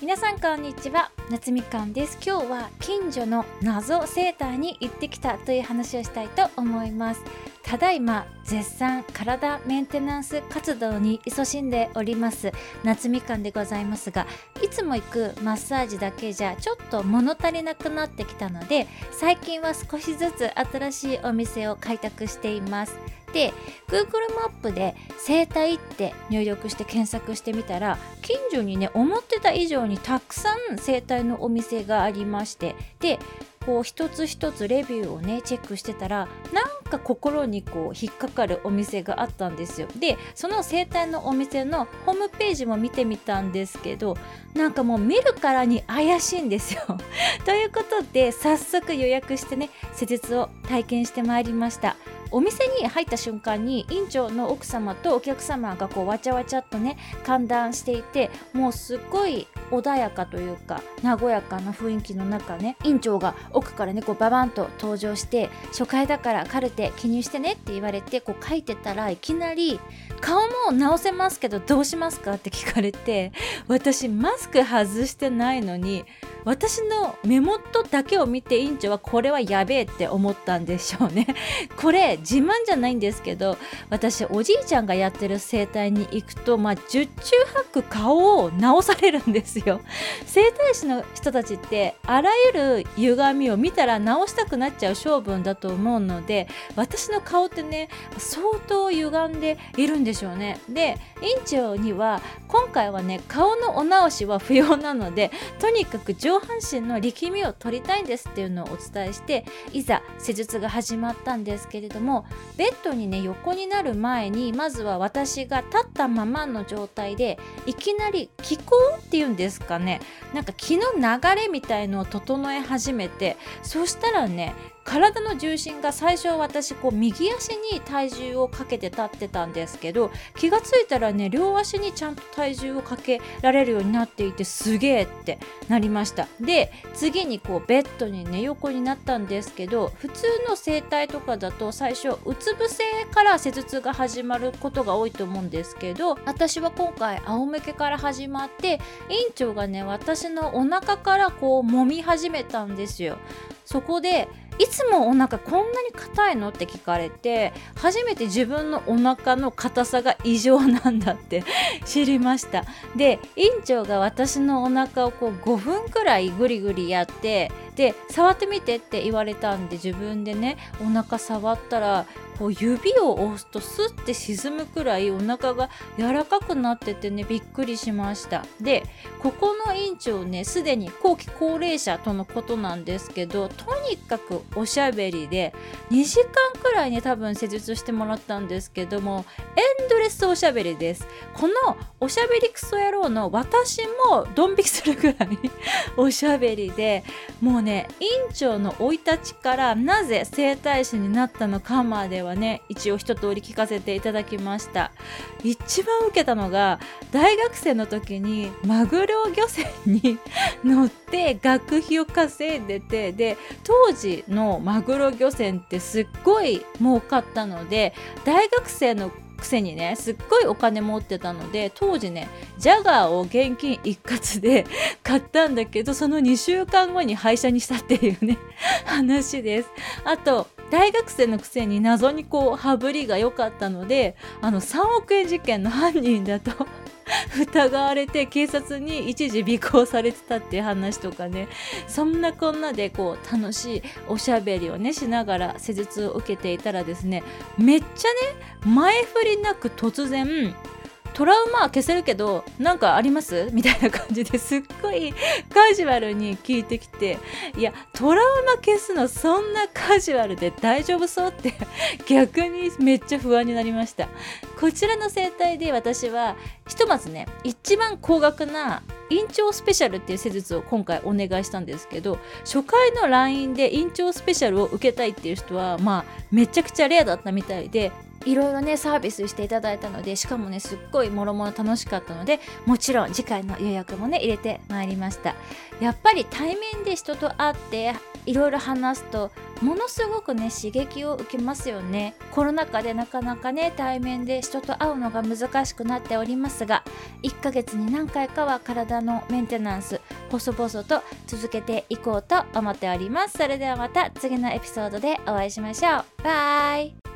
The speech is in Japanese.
皆さんこんにちは。夏みかんです。今日は近所の謎セーターに行ってきたという話をしたいと思います。ただいま絶賛体メンテナンス活動に勤しんでおります。夏みかんでございますがいつも行くマッサージだけじゃちょっと物足りなくなってきたので最近は少しずつ新しいお店を開拓しています。Google マップで「整体」って入力して検索してみたら近所にね思ってた以上にたくさん整体のお店がありましてでこう一つ一つレビューをねチェックしてたらなんか心にこう引っかかるお店があったんですよ。でその整体のお店のホームページも見てみたんですけどなんかもう見るからに怪しいんですよ。ということで早速予約してね施術を体験してまいりました。お店に入った瞬間に院長の奥様とお客様がこうわちゃわちゃっとね歓談していてもうすっごい穏やかというか和やかな雰囲気の中ね院長が奥からねこうババンと登場して初回だからカルテ記入してねって言われてこう書いてたらいきなり顔も直せますけどどうしますかって聞かれて私マスク外してないのに私の目元だけを見て院長はこれはやべえって思ったんでしょうね。これ自慢じゃないんですけど私おじいちゃんがやってる整体に行くとまあ十中八九顔を直されるんですよ。整体師の人たちってあらゆる歪みを見たら直したくなっちゃう性分だと思うので私の顔ってね相当歪んでいるんでしょうね。で院長には今回はね顔のお直しは不要なのでとにかく上半身の力みを取りたいんですっていうのをお伝えしていざ施術が始まったんですけれどもベッドにね横になる前にまずは私が立ったままの状態でいきなり気候っていうんですかねなんか気の流れみたいのを整え始めてそしたらね体の重心が最初私こう右足に体重をかけて立ってたんですけど気がついたらね両足にちゃんと体重をかけられるようになっていてすげえってなりました。で次にこうベッドに寝横になったんですけど普通の整体とかだと最初うつ伏せから施術が始まることが多いと思うんですけど私は今回仰向けから始まって院長がね私のお腹からこう揉み始めたんですよ。そこでいつもお腹こんなに硬いの？って聞かれて初めて自分のお腹の硬さが異常なんだって 知りました。で院長が私のお腹をこう5分くらいぐりぐりやってで触ってみてって言われたんで自分でねお腹触ったらこう指を押すとスッて沈むくらいお腹が柔らかくなっててねびっくりしました。でここの院長ねすでに後期高齢者とのことなんですけどとにかくおしゃべりで2時間くらいね多分施術してもらったんですけどもエンドレスおしゃべりです。このおしゃべりクソ野郎の私もドン引きするぐらいおしゃべりでもうね院長の生い立ちからなぜ整体師になったのかまでははね一応一通り聞かせていただきました。一番受けたのが大学生の時にマグロ漁船に乗って学費を稼いでてで当時のマグロ漁船ってすっごい儲かったので大学生のくせにねすっごいお金持ってたので当時ねジャガーを現金一括で買ったんだけどその2週間後に廃車にしたっていうね 話です。あと大学生のくせに謎にこう羽振りが良かったのであの3億円事件の犯人だと 疑われて警察に一時尾行されてたっていう話とかね。そんなこんなでこう楽しいおしゃべりをねしながら施術を受けていたらですねめっちゃね前振りなく突然トラウマは消せるけど何かあります？みたいな感じですっごい カジュアルに聞いてきていやトラウマ消すのそんなカジュアルで大丈夫そうって 逆にめっちゃ不安になりました。こちらの整体で私はひとまずね一番高額な院長スペシャルっていう施術を今回お願いしたんですけど初回の LINE で院長スペシャルを受けたいっていう人はまあめちゃくちゃレアだったみたいでいろいろねサービスしていただいたのでしかもねすっごいもろもろ楽しかったのでもちろん次回の予約もね入れてまいりました。やっぱり対面で人と会っていろいろ話すとものすごくね刺激を受けますよね。コロナ禍でなかなかね対面で人と会うのが難しくなっておりますが1ヶ月に何回かは体のメンテナンス細々と続けていこうと思っております。それではまた次のエピソードでお会いしましょう。バイ。